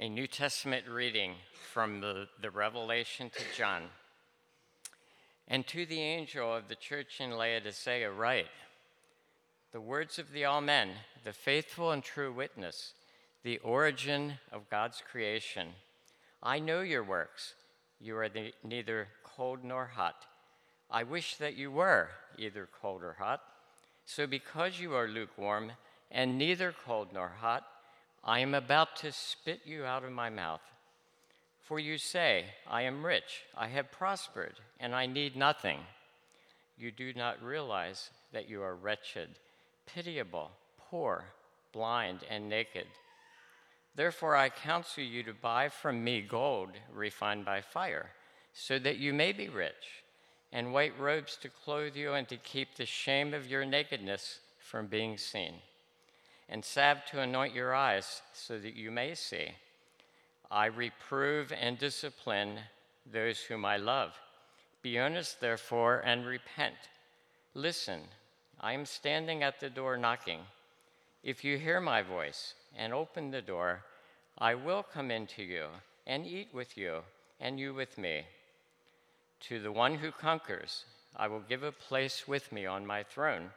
A New Testament reading from the, the Revelation to John. And to the angel of the church in Laodicea, write the words of the Amen, the faithful and true witness, the origin of God's creation. I know your works. You are the, neither cold nor hot. I wish that you were either cold or hot. So, because you are lukewarm and neither cold nor hot, I am about to spit you out of my mouth. For you say, I am rich, I have prospered, and I need nothing. You do not realize that you are wretched, pitiable, poor, blind, and naked. Therefore, I counsel you to buy from me gold refined by fire, so that you may be rich, and white robes to clothe you, and to keep the shame of your nakedness from being seen and salve to anoint your eyes so that you may see. I reprove and discipline those whom I love. Be earnest, therefore, and repent. Listen, I am standing at the door knocking. If you hear my voice and open the door, I will come into you and eat with you, and you with me. To the one who conquers, I will give a place with me on my throne,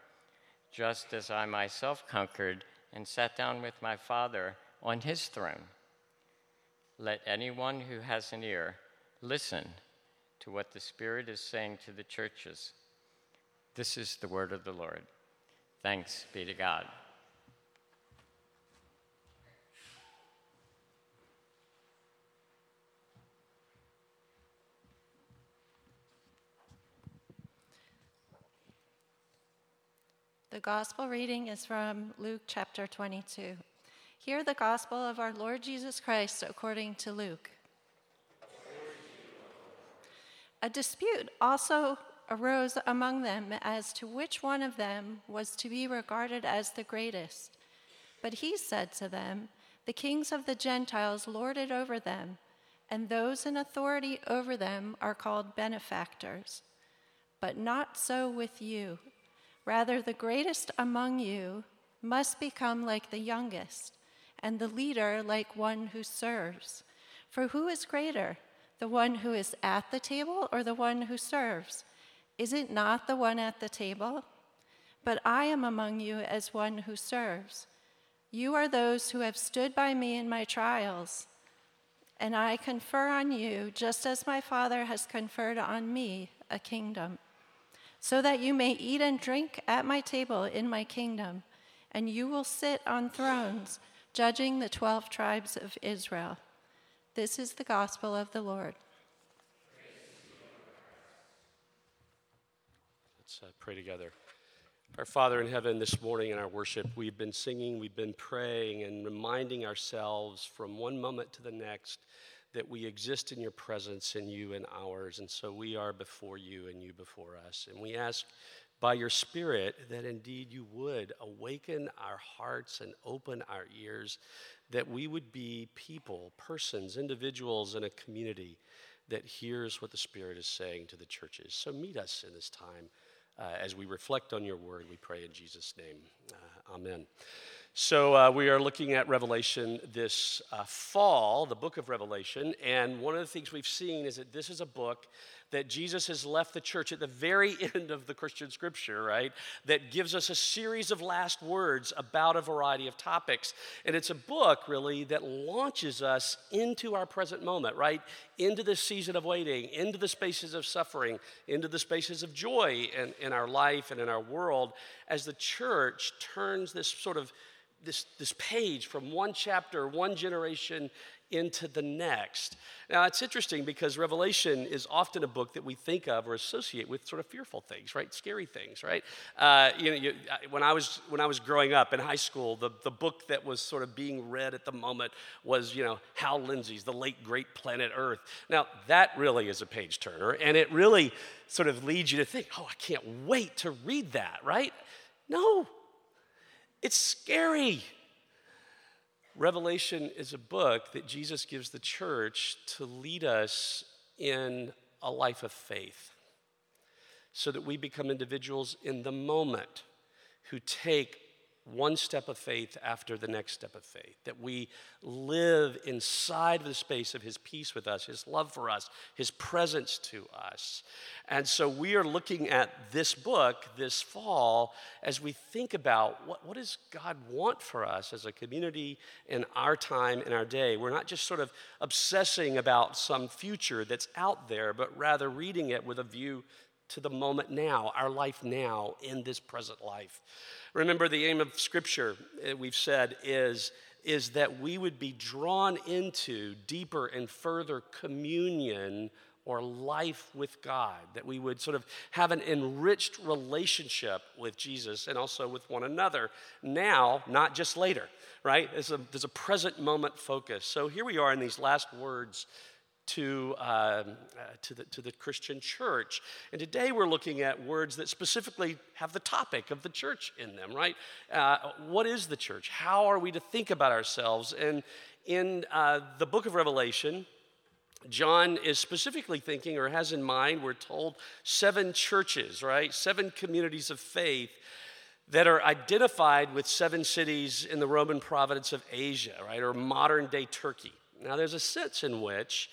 just as I myself conquered and sat down with my Father on his throne. Let anyone who has an ear listen to what the Spirit is saying to the churches. This is the word of the Lord. Thanks be to God. The gospel reading is from Luke chapter 22. Hear the gospel of our Lord Jesus Christ according to Luke. A dispute also arose among them as to which one of them was to be regarded as the greatest. But he said to them, The kings of the Gentiles lord it over them, and those in authority over them are called benefactors. But not so with you. Rather, the greatest among you must become like the youngest, and the leader like one who serves. For who is greater, the one who is at the table or the one who serves? Is it not the one at the table? But I am among you as one who serves. You are those who have stood by me in my trials, and I confer on you, just as my Father has conferred on me, a kingdom so that you may eat and drink at my table in my kingdom, and you will sit on thrones, judging the 12 tribes of Israel. This is the gospel of the Lord. Let's uh, pray together. Our Father in heaven, this morning in our worship, we've been singing, we've been praying, and reminding ourselves from one moment to the next that we exist in your presence and you in ours. And so we are before you and you before us. And we ask by your Spirit that indeed you would awaken our hearts and open our ears, that we would be people, persons, individuals in a community that hears what the Spirit is saying to the churches. So meet us in this time uh, as we reflect on your word, we pray in Jesus' name. Uh, amen. So, uh, we are looking at Revelation this uh, fall, the book of Revelation. And one of the things we've seen is that this is a book that Jesus has left the church at the very end of the Christian scripture, right? That gives us a series of last words about a variety of topics. And it's a book, really, that launches us into our present moment, right? Into this season of waiting, into the spaces of suffering, into the spaces of joy in, in our life and in our world as the church turns this sort of this, this page from one chapter, one generation into the next. Now, it's interesting because Revelation is often a book that we think of or associate with sort of fearful things, right? Scary things, right? Uh, you know, you, when, I was, when I was growing up in high school, the, the book that was sort of being read at the moment was, you know, Hal Lindsey's The Late Great Planet Earth. Now, that really is a page turner, and it really sort of leads you to think, oh, I can't wait to read that, right? No, it's scary. Revelation is a book that Jesus gives the church to lead us in a life of faith so that we become individuals in the moment who take one step of faith after the next step of faith, that we live inside of the space of His peace with us, His love for us, His presence to us. And so we are looking at this book this fall as we think about what, what does God want for us as a community in our time, in our day. We're not just sort of obsessing about some future that's out there, but rather reading it with a view to the moment now, our life now in this present life. Remember, the aim of Scripture, eh, we've said, is, is that we would be drawn into deeper and further communion or life with God, that we would sort of have an enriched relationship with Jesus and also with one another now, not just later, right? There's a, there's a present moment focus. So here we are in these last words to, um, uh, to, the, to the Christian church. And today we're looking at words that specifically have the topic of the church in them, right? Uh, what is the church? How are we to think about ourselves? And in uh, the book of Revelation, John is specifically thinking or has in mind, we're told, seven churches, right? Seven communities of faith that are identified with seven cities in the Roman province of Asia, right? Or modern day Turkey. Now, there's a sense in which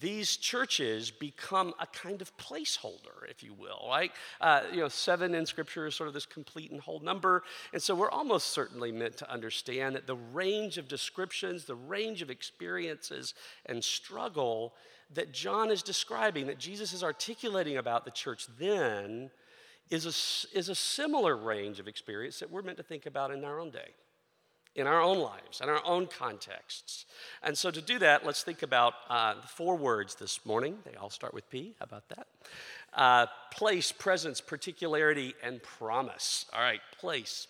these churches become a kind of placeholder, if you will, right? Uh, you know, seven in Scripture is sort of this complete and whole number. And so we're almost certainly meant to understand that the range of descriptions, the range of experiences and struggle that John is describing, that Jesus is articulating about the church then, is a, is a similar range of experience that we're meant to think about in our own day in our own lives, in our own contexts. And so, to do that, let's think about uh, four words this morning. They all start with P. How about that? Uh, place, presence, particularity, and promise. All right, place.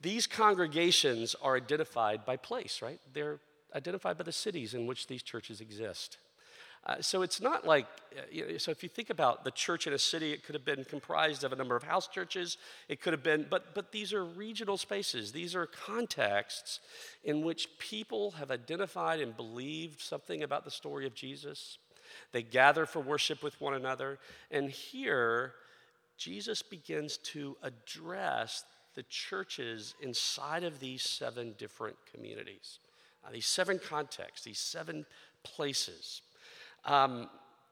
These congregations are identified by place, right? They're identified by the cities in which these churches exist. Uh, so it's not like, uh, you know, so if you think about the church in a city, it could have been comprised of a number of house churches. It could have been, but, but these are regional spaces. These are contexts in which people have identified and believed something about the story of Jesus. They gather for worship with one another. And here, Jesus begins to address the churches inside of these seven different communities, uh, these seven contexts, these seven places. Um,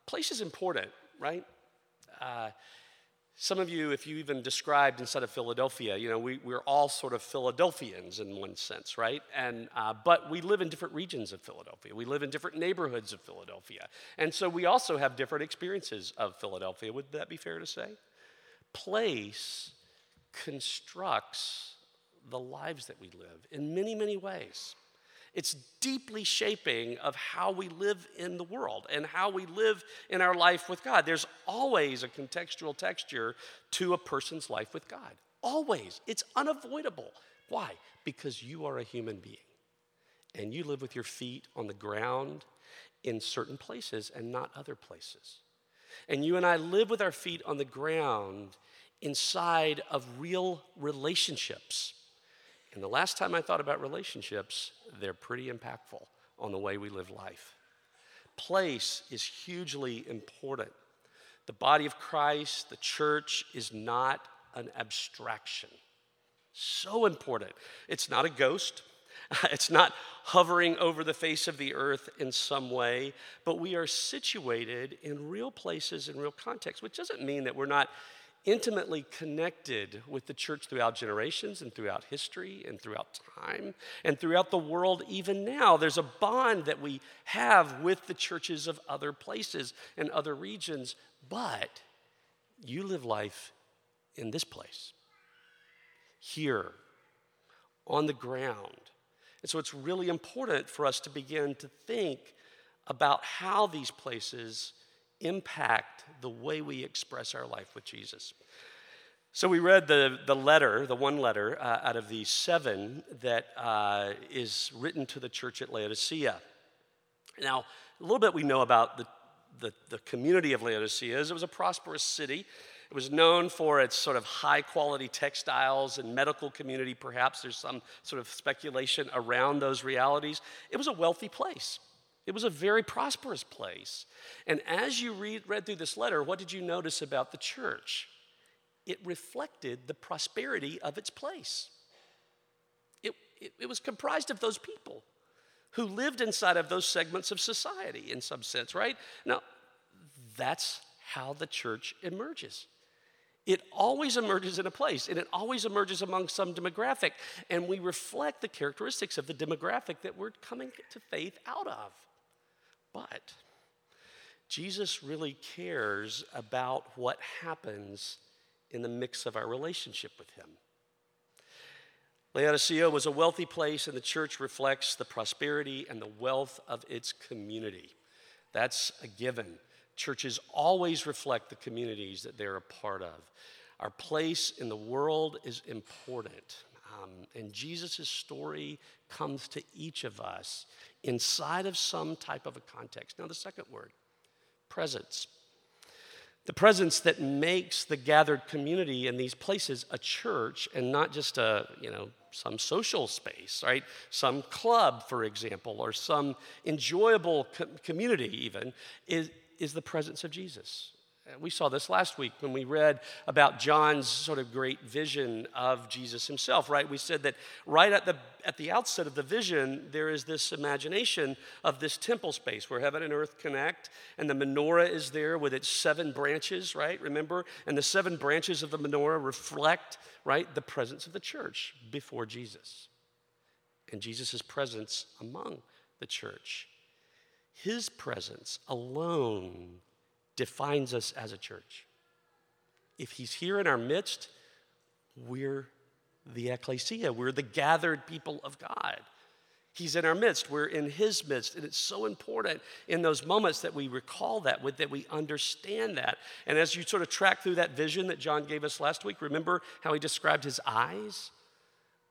place is important, right? Uh, some of you, if you even described instead of Philadelphia, you know, we, we're all sort of Philadelphians in one sense, right? And, uh, but we live in different regions of Philadelphia. We live in different neighborhoods of Philadelphia. And so we also have different experiences of Philadelphia. Would that be fair to say? Place constructs the lives that we live in many, many ways. It's deeply shaping of how we live in the world and how we live in our life with God. There's always a contextual texture to a person's life with God. Always. It's unavoidable. Why? Because you are a human being and you live with your feet on the ground in certain places and not other places. And you and I live with our feet on the ground inside of real relationships and the last time I thought about relationships, they're pretty impactful on the way we live life. Place is hugely important. The body of Christ, the church, is not an abstraction. So important. It's not a ghost. It's not hovering over the face of the earth in some way, but we are situated in real places in real context, which doesn't mean that we're not intimately connected with the church throughout generations and throughout history and throughout time and throughout the world even now. There's a bond that we have with the churches of other places and other regions, but you live life in this place, here, on the ground. And so it's really important for us to begin to think about how these places impact the way we express our life with Jesus. So we read the, the letter, the one letter uh, out of the seven that uh, is written to the church at Laodicea. Now, a little bit we know about the, the, the community of Laodicea is it was a prosperous city. It was known for its sort of high quality textiles and medical community, perhaps. There's some sort of speculation around those realities. It was a wealthy place. It was a very prosperous place. And as you read, read through this letter, what did you notice about the church? It reflected the prosperity of its place. it, it was comprised of those people who lived inside of those segments of society in some sense, right? Now, that's how the church emerges. It always emerges in a place, and it always emerges among some demographic, and we reflect the characteristics of the demographic that we're coming to faith out of. But Jesus really cares about what happens in the mix of our relationship with Him. Laodicea was a wealthy place, and the church reflects the prosperity and the wealth of its community. That's a given. Churches always reflect the communities that they're a part of. Our place in the world is important. Um, and Jesus' story comes to each of us inside of some type of a context. Now, the second word presence. The presence that makes the gathered community in these places a church and not just a, you know, some social space, right? Some club, for example, or some enjoyable co- community, even, is, is the presence of Jesus. We saw this last week when we read about John's sort of great vision of Jesus himself, right? We said that right at the, at the outset of the vision, there is this imagination of this temple space where heaven and earth connect, and the menorah is there with its seven branches, right? Remember? And the seven branches of the menorah reflect, right, the presence of the church before Jesus and Jesus' presence among the church. His presence alone defines us as a church. If he's here in our midst, we're the ecclesia, we're the gathered people of God. He's in our midst, we're in his midst. And it's so important in those moments that we recall that, that we understand that. And as you sort of track through that vision that John gave us last week, remember how he described his eyes?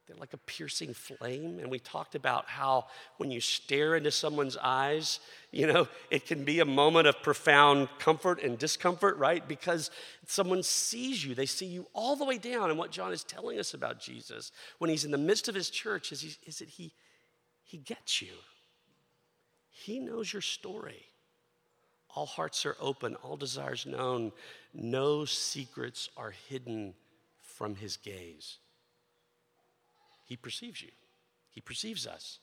They're like a piercing flame. And we talked about how when you stare into someone's eyes, you know, it can be a moment of profound comfort and discomfort, right? Because someone sees you, they see you all the way down. And what John is telling us about Jesus when he's in the midst of his church is, he, is that he, he gets you, he knows your story. All hearts are open, all desires known, no secrets are hidden from his gaze. He perceives you, He perceives us.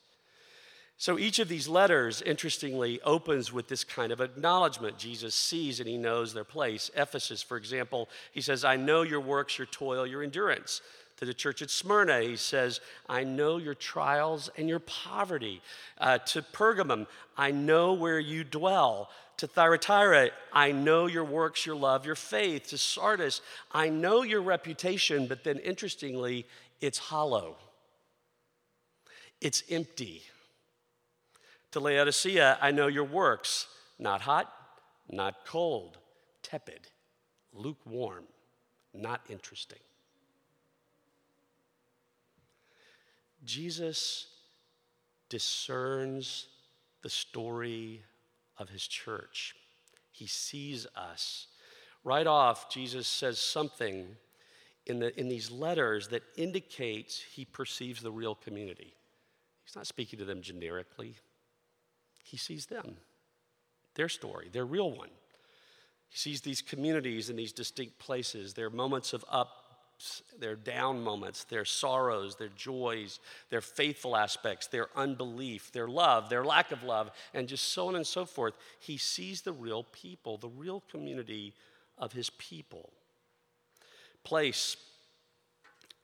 So each of these letters, interestingly, opens with this kind of acknowledgement. Jesus sees and he knows their place. Ephesus, for example, he says, I know your works, your toil, your endurance. To the church at Smyrna, he says, I know your trials and your poverty. Uh, to Pergamum, I know where you dwell. To Thyatira, I know your works, your love, your faith. To Sardis, I know your reputation, but then interestingly, it's hollow it's empty. To Laodicea, I know your works, not hot, not cold, tepid, lukewarm, not interesting. Jesus discerns the story of his church. He sees us. Right off, Jesus says something in, the, in these letters that indicates he perceives the real community. He's not speaking to them generically, he sees them, their story, their real one. He sees these communities in these distinct places, their moments of ups, their down moments, their sorrows, their joys, their faithful aspects, their unbelief, their love, their lack of love, and just so on and so forth. He sees the real people, the real community of his people. Place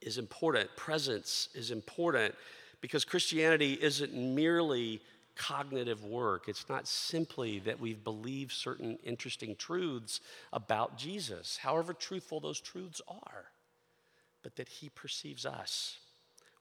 is important, presence is important. Because Christianity isn't merely cognitive work. It's not simply that we've believed certain interesting truths about Jesus, however truthful those truths are, but that he perceives us.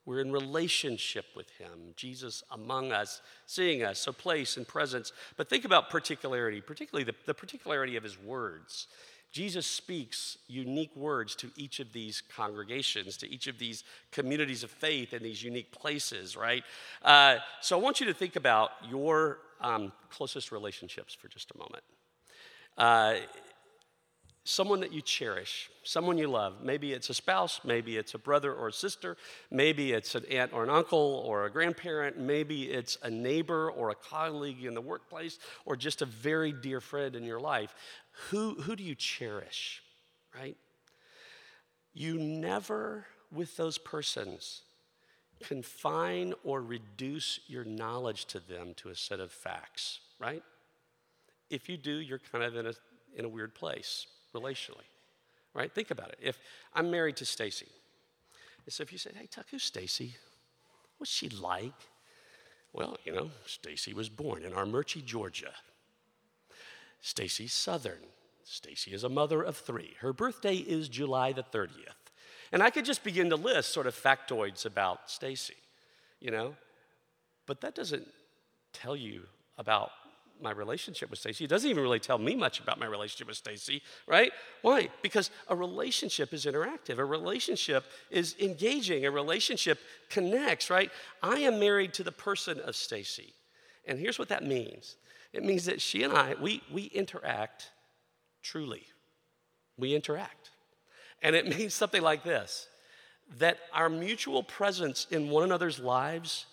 We're in relationship with him, Jesus among us, seeing us, so place and presence. But think about particularity, particularly the, the particularity of his words. Jesus speaks unique words to each of these congregations, to each of these communities of faith in these unique places, right? Uh, so I want you to think about your um, closest relationships for just a moment. Uh, someone that you cherish, someone you love. Maybe it's a spouse, maybe it's a brother or a sister, maybe it's an aunt or an uncle or a grandparent, maybe it's a neighbor or a colleague in the workplace or just a very dear friend in your life. Who, who do you cherish, right? You never, with those persons, confine or reduce your knowledge to them to a set of facts, right? If you do, you're kind of in a, in a weird place relationally, right? Think about it. If I'm married to Stacy, so if you say, hey, Tuck, who's Stacy? What's she like? Well, you know, Stacy was born in Armuchee, Georgia. Stacy's Southern. Stacy is a mother of three. Her birthday is July the 30th. And I could just begin to list sort of factoids about Stacy, you know? But that doesn't tell you about my relationship with Stacy. It doesn't even really tell me much about my relationship with Stacy, right? Why? Because a relationship is interactive. A relationship is engaging. A relationship connects, right? I am married to the person of Stacy. And here's what that means. It means that she and I, we, we interact truly. We interact. And it means something like this that our mutual presence in one another's lives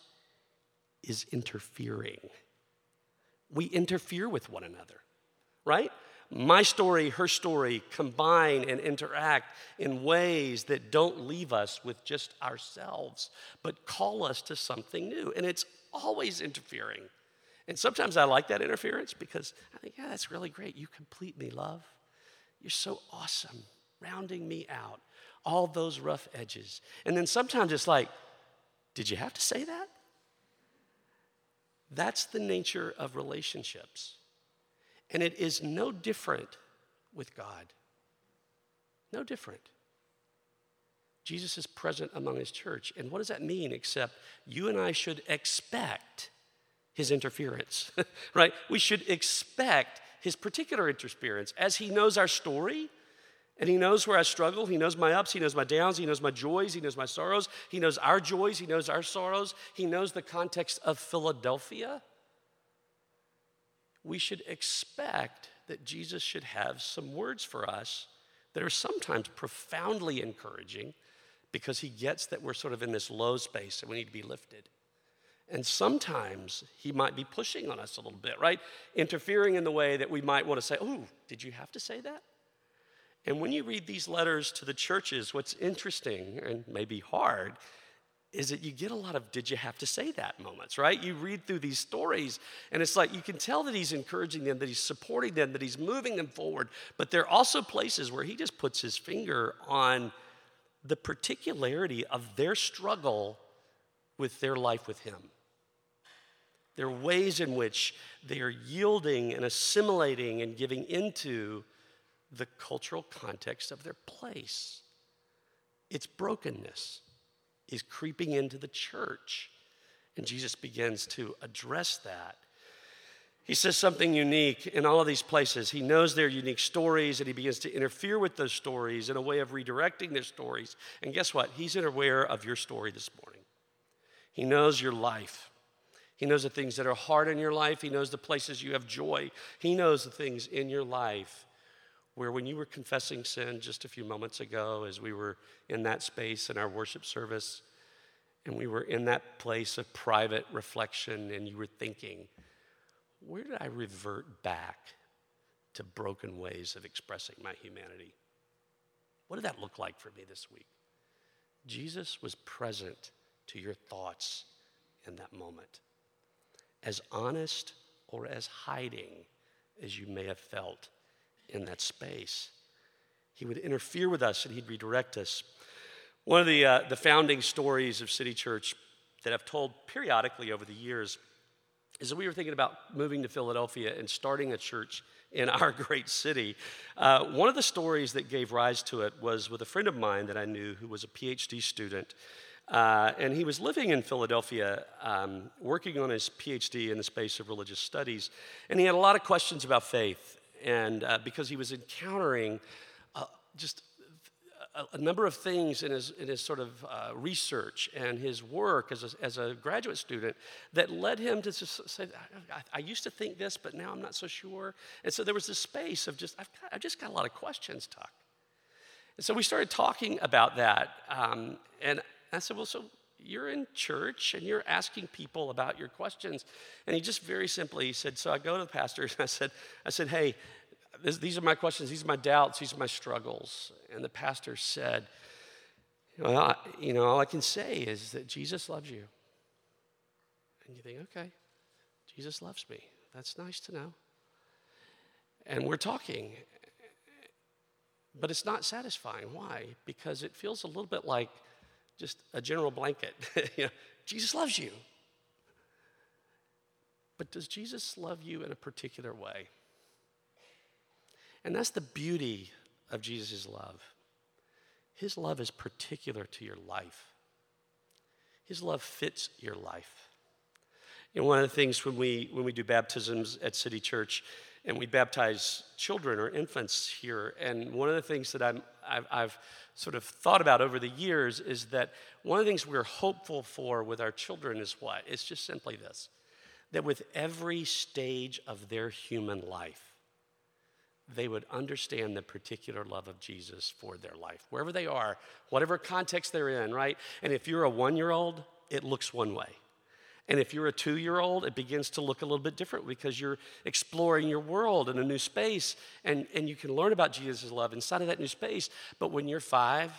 is interfering. We interfere with one another, right? My story, her story combine and interact in ways that don't leave us with just ourselves, but call us to something new. And it's always interfering. And sometimes I like that interference because I think, yeah, that's really great. You complete me, love. You're so awesome rounding me out, all those rough edges. And then sometimes it's like, did you have to say that? That's the nature of relationships. And it is no different with God. No different. Jesus is present among his church. And what does that mean except you and I should expect his interference, right? We should expect his particular interference as he knows our story and he knows where I struggle. He knows my ups. He knows my downs. He knows my joys. He knows my sorrows. He knows our joys. He knows our sorrows. He knows the context of Philadelphia. We should expect that Jesus should have some words for us that are sometimes profoundly encouraging because he gets that we're sort of in this low space and we need to be lifted. And sometimes he might be pushing on us a little bit, right? Interfering in the way that we might want to say, Oh, did you have to say that? And when you read these letters to the churches, what's interesting and maybe hard is that you get a lot of did you have to say that moments, right? You read through these stories and it's like you can tell that he's encouraging them, that he's supporting them, that he's moving them forward. But there are also places where he just puts his finger on the particularity of their struggle with their life with him. There are ways in which they are yielding and assimilating and giving into the cultural context of their place. Its brokenness is creeping into the church. And Jesus begins to address that. He says something unique in all of these places. He knows their unique stories and he begins to interfere with those stories in a way of redirecting their stories. And guess what? He's aware of your story this morning. He knows your life. He knows the things that are hard in your life. He knows the places you have joy. He knows the things in your life where when you were confessing sin just a few moments ago, as we were in that space in our worship service, and we were in that place of private reflection, and you were thinking, where did I revert back to broken ways of expressing my humanity? What did that look like for me this week? Jesus was present to your thoughts in that moment. As honest or as hiding as you may have felt in that space. He would interfere with us and he'd redirect us. One of the, uh, the founding stories of City Church that I've told periodically over the years is that we were thinking about moving to Philadelphia and starting a church in our great city. Uh, one of the stories that gave rise to it was with a friend of mine that I knew who was a PhD student. Uh, and he was living in Philadelphia, um, working on his PhD in the space of religious studies. And he had a lot of questions about faith and uh, because he was encountering uh, just a, a, number of things in his, in his sort of uh, research and his work as a, as a graduate student that led him to just say, I, I, used to think this, but now I'm not so sure. And so there was this space of just, I've, got, I've just got a lot of questions, Tuck. And so we started talking about that. Um, and I said, Well, so you're in church and you're asking people about your questions. And he just very simply said, So I go to the pastor and I said, I said, Hey, this, these are my questions, these are my doubts, these are my struggles. And the pastor said, Well, I, you know, all I can say is that Jesus loves you. And you think, okay, Jesus loves me. That's nice to know. And we're talking, but it's not satisfying. Why? Because it feels a little bit like just a general blanket. you know, Jesus loves you. But does Jesus love you in a particular way? And that's the beauty of Jesus' love. His love is particular to your life. His love fits your life. Know, one of the things when we when we do baptisms at City Church, and we baptize children or infants here, and one of the things that I'm I've, I've sort of thought about over the years is that one of the things we're hopeful for with our children is what? It's just simply this: that with every stage of their human life, they would understand the particular love of Jesus for their life, wherever they are, whatever context they're in, right? And if you're a one year old, it looks one way. And if you're a two year old, it begins to look a little bit different because you're exploring your world in a new space and, and you can learn about Jesus' love inside of that new space. But when you're five,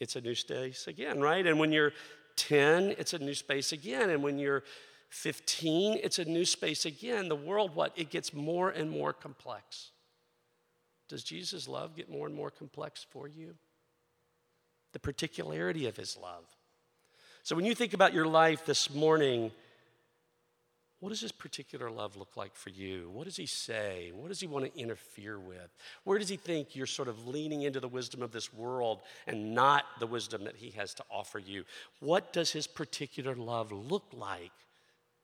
it's a new space again, right? And when you're 10, it's a new space again. And when you're 15, it's a new space again. The world, what? It gets more and more complex. Does Jesus' love get more and more complex for you? The particularity of his love. So when you think about your life this morning, what does this particular love look like for you? What does he say? What does he want to interfere with? Where does he think you're sort of leaning into the wisdom of this world and not the wisdom that he has to offer you? What does his particular love look like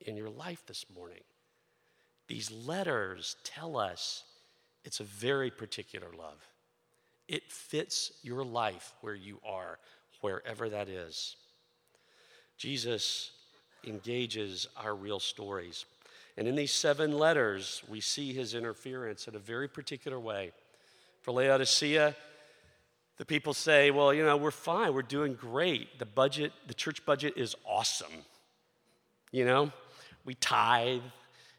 in your life this morning? These letters tell us it's a very particular love. It fits your life where you are, wherever that is. Jesus engages our real stories. And in these seven letters, we see his interference in a very particular way. For Laodicea, the people say, well, you know, we're fine, we're doing great. The budget, the church budget is awesome. You know, we tithe,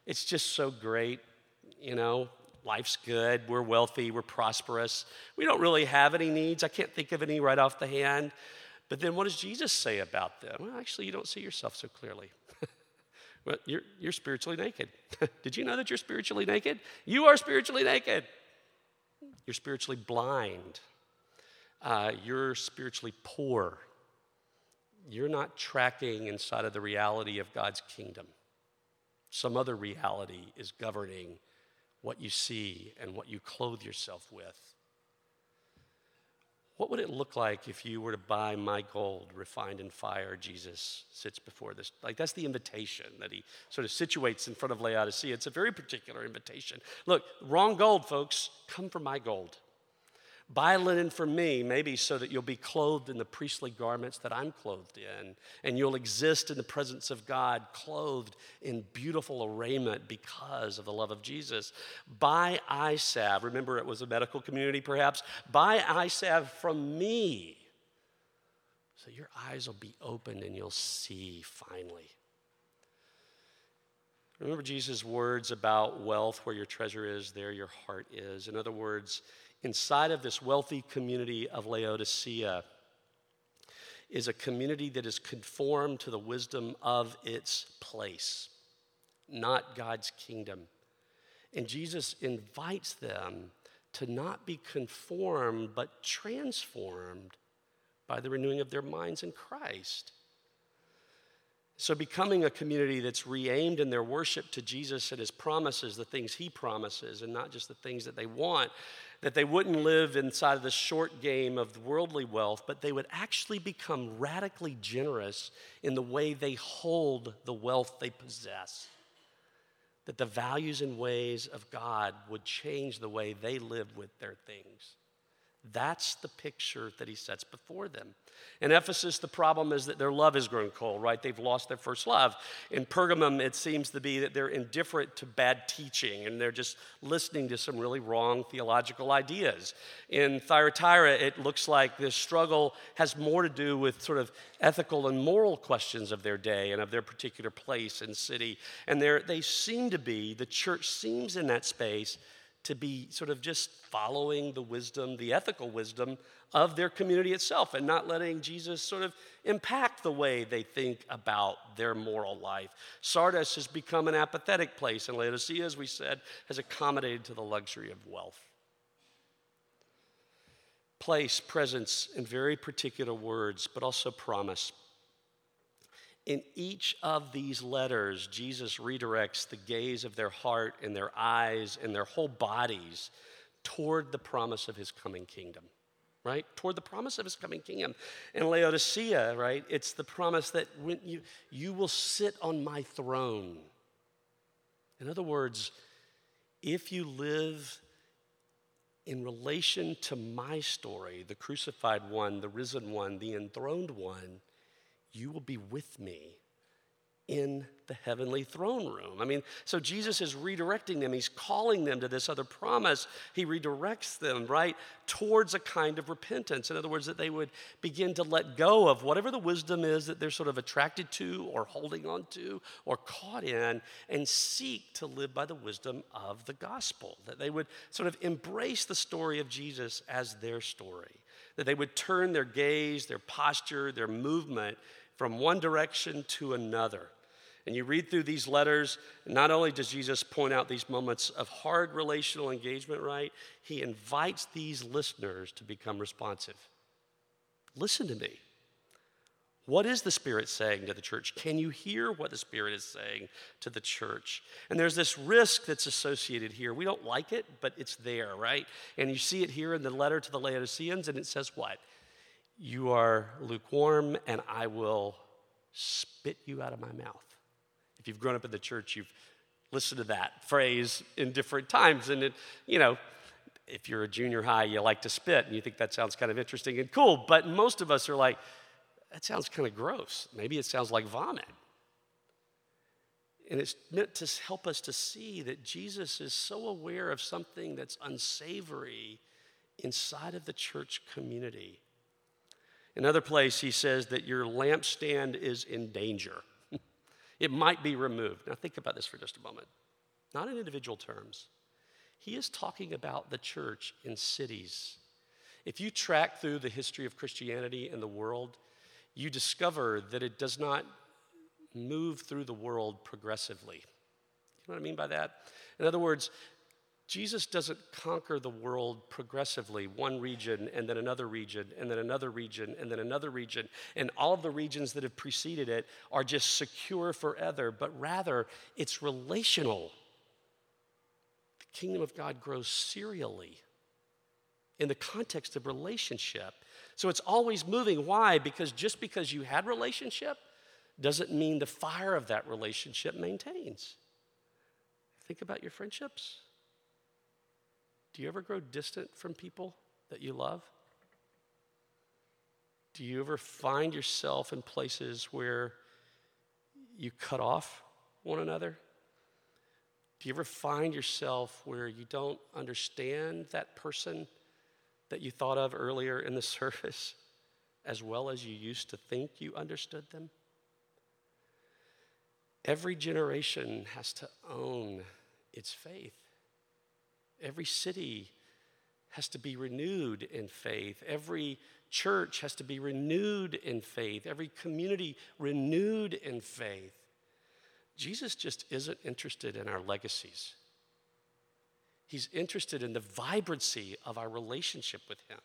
it's just so great. You know, life's good, we're wealthy, we're prosperous. We don't really have any needs. I can't think of any right off the hand. But then what does Jesus say about them? Well, actually, you don't see yourself so clearly. well, you're, you're spiritually naked. Did you know that you're spiritually naked? You are spiritually naked. You're spiritually blind. Uh, you're spiritually poor. You're not tracking inside of the reality of God's kingdom. Some other reality is governing what you see and what you clothe yourself with. What would it look like if you were to buy my gold refined in fire? Jesus sits before this. Like, that's the invitation that he sort of situates in front of Laodicea. It's a very particular invitation. Look, wrong gold, folks. Come for my gold. Buy linen for me, maybe so that you'll be clothed in the priestly garments that I'm clothed in, and you'll exist in the presence of God, clothed in beautiful arrayment because of the love of Jesus. Buy salve. Remember, it was a medical community, perhaps. Buy salve from me, so your eyes will be opened and you'll see finally. Remember Jesus' words about wealth where your treasure is, there your heart is. In other words, inside of this wealthy community of Laodicea is a community that is conformed to the wisdom of its place, not God's kingdom. And Jesus invites them to not be conformed, but transformed by the renewing of their minds in Christ. So, becoming a community that's re aimed in their worship to Jesus and his promises, the things he promises, and not just the things that they want, that they wouldn't live inside of the short game of worldly wealth, but they would actually become radically generous in the way they hold the wealth they possess. That the values and ways of God would change the way they live with their things. That's the picture that he sets before them. In Ephesus, the problem is that their love has grown cold, right? They've lost their first love. In Pergamum, it seems to be that they're indifferent to bad teaching and they're just listening to some really wrong theological ideas. In Thyatira, it looks like this struggle has more to do with sort of ethical and moral questions of their day and of their particular place and city. And they seem to be, the church seems in that space to be sort of just following the wisdom, the ethical wisdom of their community itself and not letting Jesus sort of impact the way they think about their moral life. Sardis has become an apathetic place, and Laodicea, as we said, has accommodated to the luxury of wealth. Place, presence, and very particular words, but also promise. In each of these letters, Jesus redirects the gaze of their heart and their eyes and their whole bodies toward the promise of his coming kingdom, right? Toward the promise of his coming kingdom. In Laodicea, right, it's the promise that when you, you will sit on my throne. In other words, if you live in relation to my story, the crucified one, the risen one, the enthroned one, you will be with me in the heavenly throne room. I mean, so Jesus is redirecting them. He's calling them to this other promise. He redirects them, right, towards a kind of repentance. In other words, that they would begin to let go of whatever the wisdom is that they're sort of attracted to or holding on to or caught in and seek to live by the wisdom of the gospel. That they would sort of embrace the story of Jesus as their story. That they would turn their gaze, their posture, their movement from one direction to another. And you read through these letters, not only does Jesus point out these moments of hard relational engagement, right? He invites these listeners to become responsive. Listen to me. What is the Spirit saying to the church? Can you hear what the Spirit is saying to the church? And there's this risk that's associated here. We don't like it, but it's there, right? And you see it here in the letter to the Laodiceans, and it says what? You are lukewarm, and I will spit you out of my mouth. If you've grown up in the church, you've listened to that phrase in different times. And it, you know, if you're a junior high, you like to spit, and you think that sounds kind of interesting and cool. But most of us are like, that sounds kind of gross. Maybe it sounds like vomit. And it's meant to help us to see that Jesus is so aware of something that's unsavory inside of the church community. Another place, he says that your lampstand is in danger. it might be removed. Now, think about this for just a moment. Not in individual terms. He is talking about the church in cities. If you track through the history of Christianity in the world, you discover that it does not move through the world progressively. You know what I mean by that? In other words, Jesus doesn't conquer the world progressively, one region and then another region and then another region and then another region. And all of the regions that have preceded it are just secure forever, but rather it's relational. The kingdom of God grows serially in the context of relationship. So it's always moving. Why? Because just because you had relationship doesn't mean the fire of that relationship maintains. Think about your friendships. Do you ever grow distant from people that you love? Do you ever find yourself in places where you cut off one another? Do you ever find yourself where you don't understand that person that you thought of earlier in the service as well as you used to think you understood them? Every generation has to own its faith. Every city has to be renewed in faith. Every church has to be renewed in faith. Every community renewed in faith. Jesus just isn't interested in our legacies. He's interested in the vibrancy of our relationship with Him.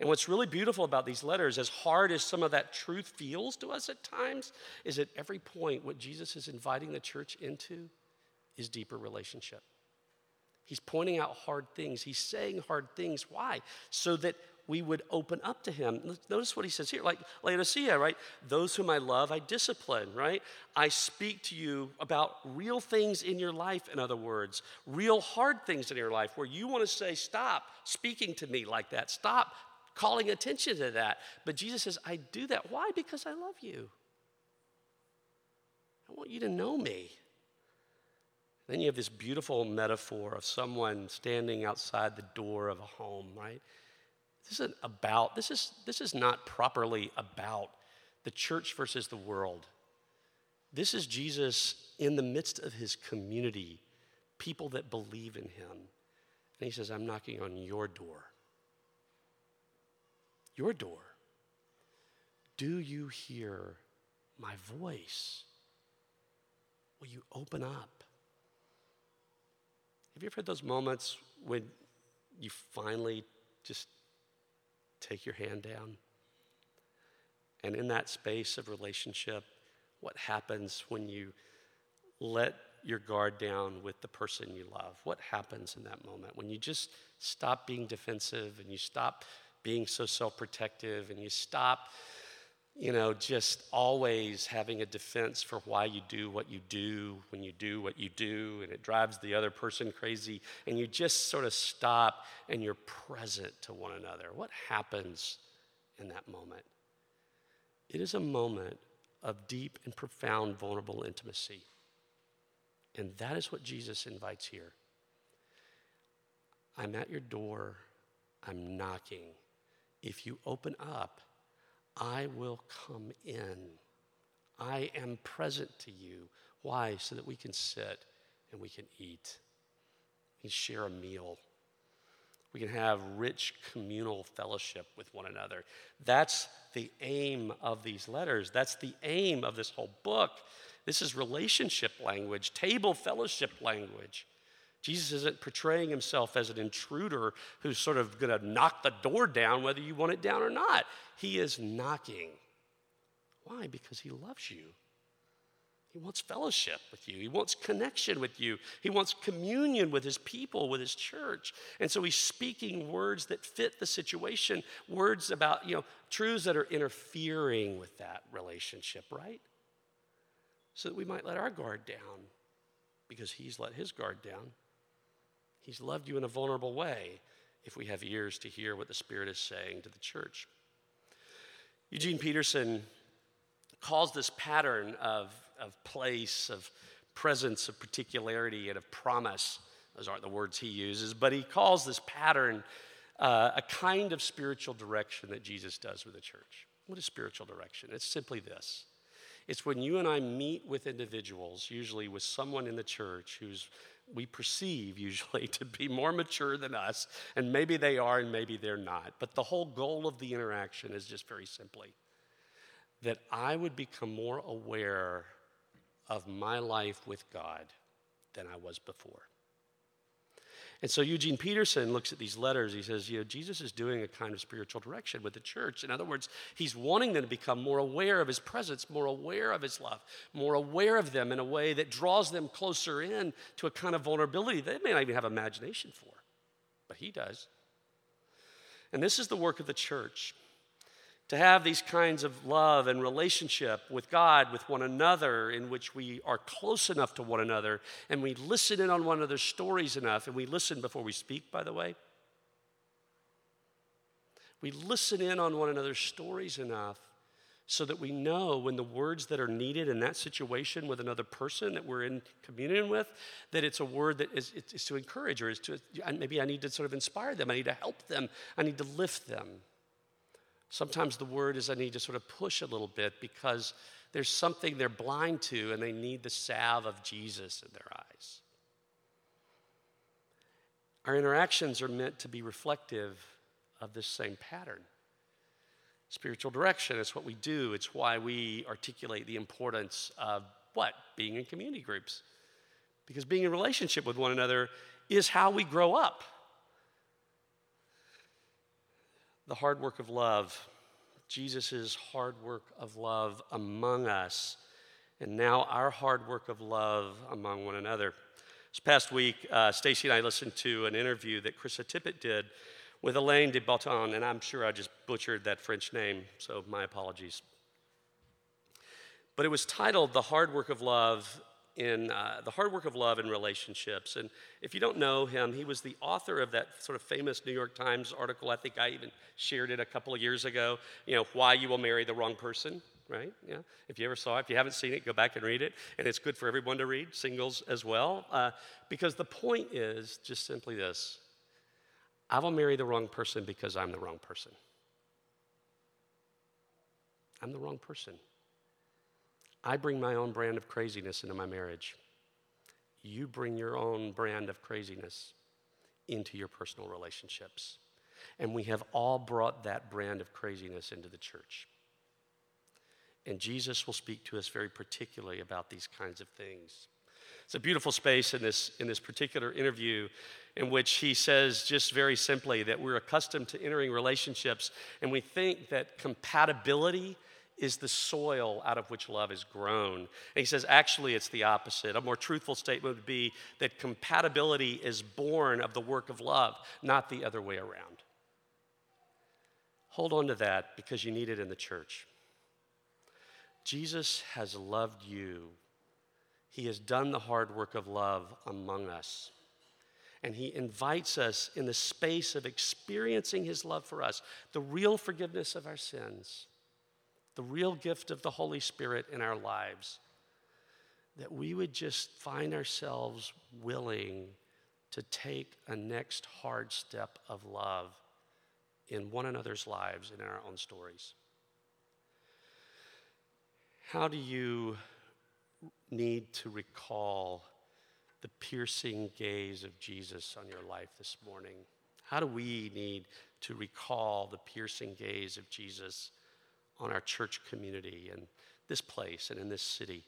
And what's really beautiful about these letters, as hard as some of that truth feels to us at times, is at every point what Jesus is inviting the church into is deeper relationship. He's pointing out hard things. He's saying hard things. Why? So that we would open up to him. Notice what he says here, like Laodicea, right? Those whom I love, I discipline, right? I speak to you about real things in your life, in other words, real hard things in your life where you want to say, Stop speaking to me like that. Stop calling attention to that. But Jesus says, I do that. Why? Because I love you. I want you to know me. Then you have this beautiful metaphor of someone standing outside the door of a home, right? This isn't about, this is, this is not properly about the church versus the world. This is Jesus in the midst of his community, people that believe in him. And he says, I'm knocking on your door. Your door. Do you hear my voice? Will you open up? Have you ever had those moments when you finally just take your hand down? And in that space of relationship, what happens when you let your guard down with the person you love? What happens in that moment when you just stop being defensive and you stop being so self protective and you stop, you know, just always having a defense for why you do what you do when you do what you do and it drives the other person crazy and you just sort of stop and you're present to one another? What happens in that moment? It is a moment of deep and profound vulnerable intimacy. And that is what Jesus invites here. I'm at your door, I'm knocking. If you open up, I will come in. I am present to you. Why? So that we can sit and we can eat. We can share a meal. We can have rich communal fellowship with one another. That's the aim of these letters. That's the aim of this whole book. This is relationship language, table fellowship language. Jesus isn't portraying himself as an intruder who's sort of going to knock the door down whether you want it down or not. He is knocking. Why? Because he loves you. He wants fellowship with you. He wants connection with you. He wants communion with his people, with his church. And so he's speaking words that fit the situation, words about, you know, truths that are interfering with that relationship, right? So that we might let our guard down because he's let his guard down. He's loved you in a vulnerable way if we have ears to hear what the Spirit is saying to the church. Eugene Peterson calls this pattern of, of place, of presence, of particularity, and of promise. Those aren't the words he uses, but he calls this pattern uh, a kind of spiritual direction that Jesus does with the church. What is spiritual direction? It's simply this it's when you and I meet with individuals, usually with someone in the church who's we perceive usually to be more mature than us, and maybe they are and maybe they're not. But the whole goal of the interaction is just very simply that I would become more aware of my life with God than I was before. And so Eugene Peterson looks at these letters. He says, you know, Jesus is doing a kind of spiritual direction with the church. In other words, he's wanting them to become more aware of his presence, more aware of his love, more aware of them in a way that draws them closer in to a kind of vulnerability they may not even have imagination for. But he does. And this is the work of the church to have these kinds of love and relationship with God, with one another, in which we are close enough to one another and we listen in on one another's stories enough, and we listen before we speak, by the way. We listen in on one another's stories enough so that we know when the words that are needed in that situation with another person that we're in communion with, that it's a word that is, to encourage or is to, maybe I need to sort of inspire them, I need to help them, I need to lift them. Sometimes the word is I need to sort of push a little bit because there's something they're blind to and they need the salve of Jesus in their eyes. Our interactions are meant to be reflective of this same pattern. Spiritual direction is what we do, it's why we articulate the importance of what? Being in community groups. Because being in relationship with one another is how we grow up the hard work of love, Jesus' hard work of love among us, and now our hard work of love among one another. This past week, uh, Stacy and I listened to an interview that Krista Tippett did with Alain de Botton, and I'm sure I just butchered that French name, so my apologies. But it was titled The Hard Work of Love in uh, The Hard Work of Love and Relationships. And if you don't know him, he was the author of that sort of famous New York Times article. I think I even shared it a couple of years ago, you know, Why You Will Marry the Wrong Person, right? Yeah. If you ever saw it, if you haven't seen it, go back and read it. And it's good for everyone to read, singles as well. Uh, because the point is just simply this I will marry the wrong person because I'm the wrong person. I'm the wrong person. I bring my own brand of craziness into my marriage. You bring your own brand of craziness into your personal relationships. And we have all brought that brand of craziness into the church. And Jesus will speak to us very particularly about these kinds of things. It's a beautiful space in this, in this particular interview in which he says just very simply that we're accustomed to entering relationships and we think that compatibility is the soil out of which love is grown. And he says, actually, it's the opposite. A more truthful statement would be that compatibility is born of the work of love, not the other way around. Hold on to that because you need it in the church. Jesus has loved you, He has done the hard work of love among us. And he invites us in the space of experiencing his love for us, the real forgiveness of our sins the real gift of the Holy Spirit in our lives, that we would just find ourselves willing to take a next hard step of love in one another's lives and in our own stories. How do you need to recall the piercing gaze of Jesus on your life this morning? How do we need to recall the piercing gaze of Jesus on our church community and this place and in this city.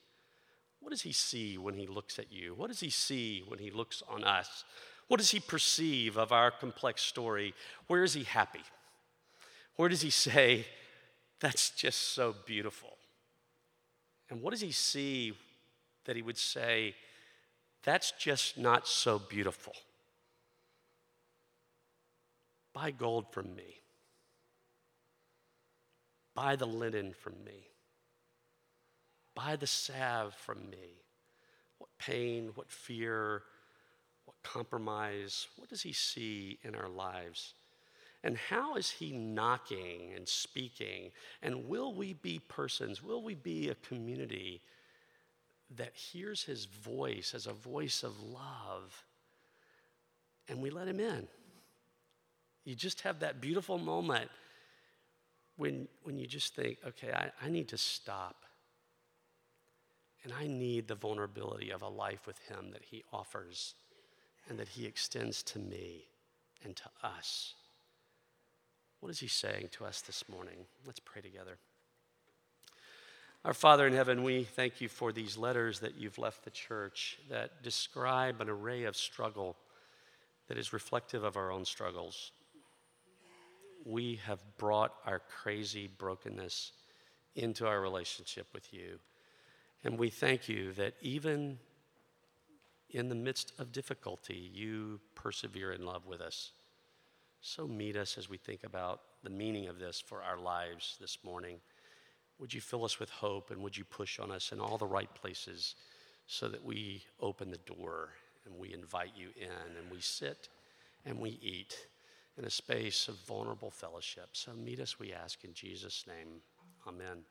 What does he see when he looks at you? What does he see when he looks on us? What does he perceive of our complex story? Where is he happy? Where does he say, That's just so beautiful? And what does he see that he would say, That's just not so beautiful? Buy gold from me. Buy the linen from me. Buy the salve from me. What pain, what fear, what compromise, what does he see in our lives? And how is he knocking and speaking? And will we be persons, will we be a community that hears his voice as a voice of love and we let him in? You just have that beautiful moment when, when you just think, okay, I, I need to stop. And I need the vulnerability of a life with Him that He offers and that He extends to me and to us. What is He saying to us this morning? Let's pray together. Our Father in heaven, we thank you for these letters that you've left the church that describe an array of struggle that is reflective of our own struggles we have brought our crazy brokenness into our relationship with you. And we thank you that even in the midst of difficulty, you persevere in love with us. So meet us as we think about the meaning of this for our lives this morning. Would you fill us with hope and would you push on us in all the right places so that we open the door and we invite you in and we sit and we eat in a space of vulnerable fellowship. So meet us, we ask, in Jesus' name. Amen.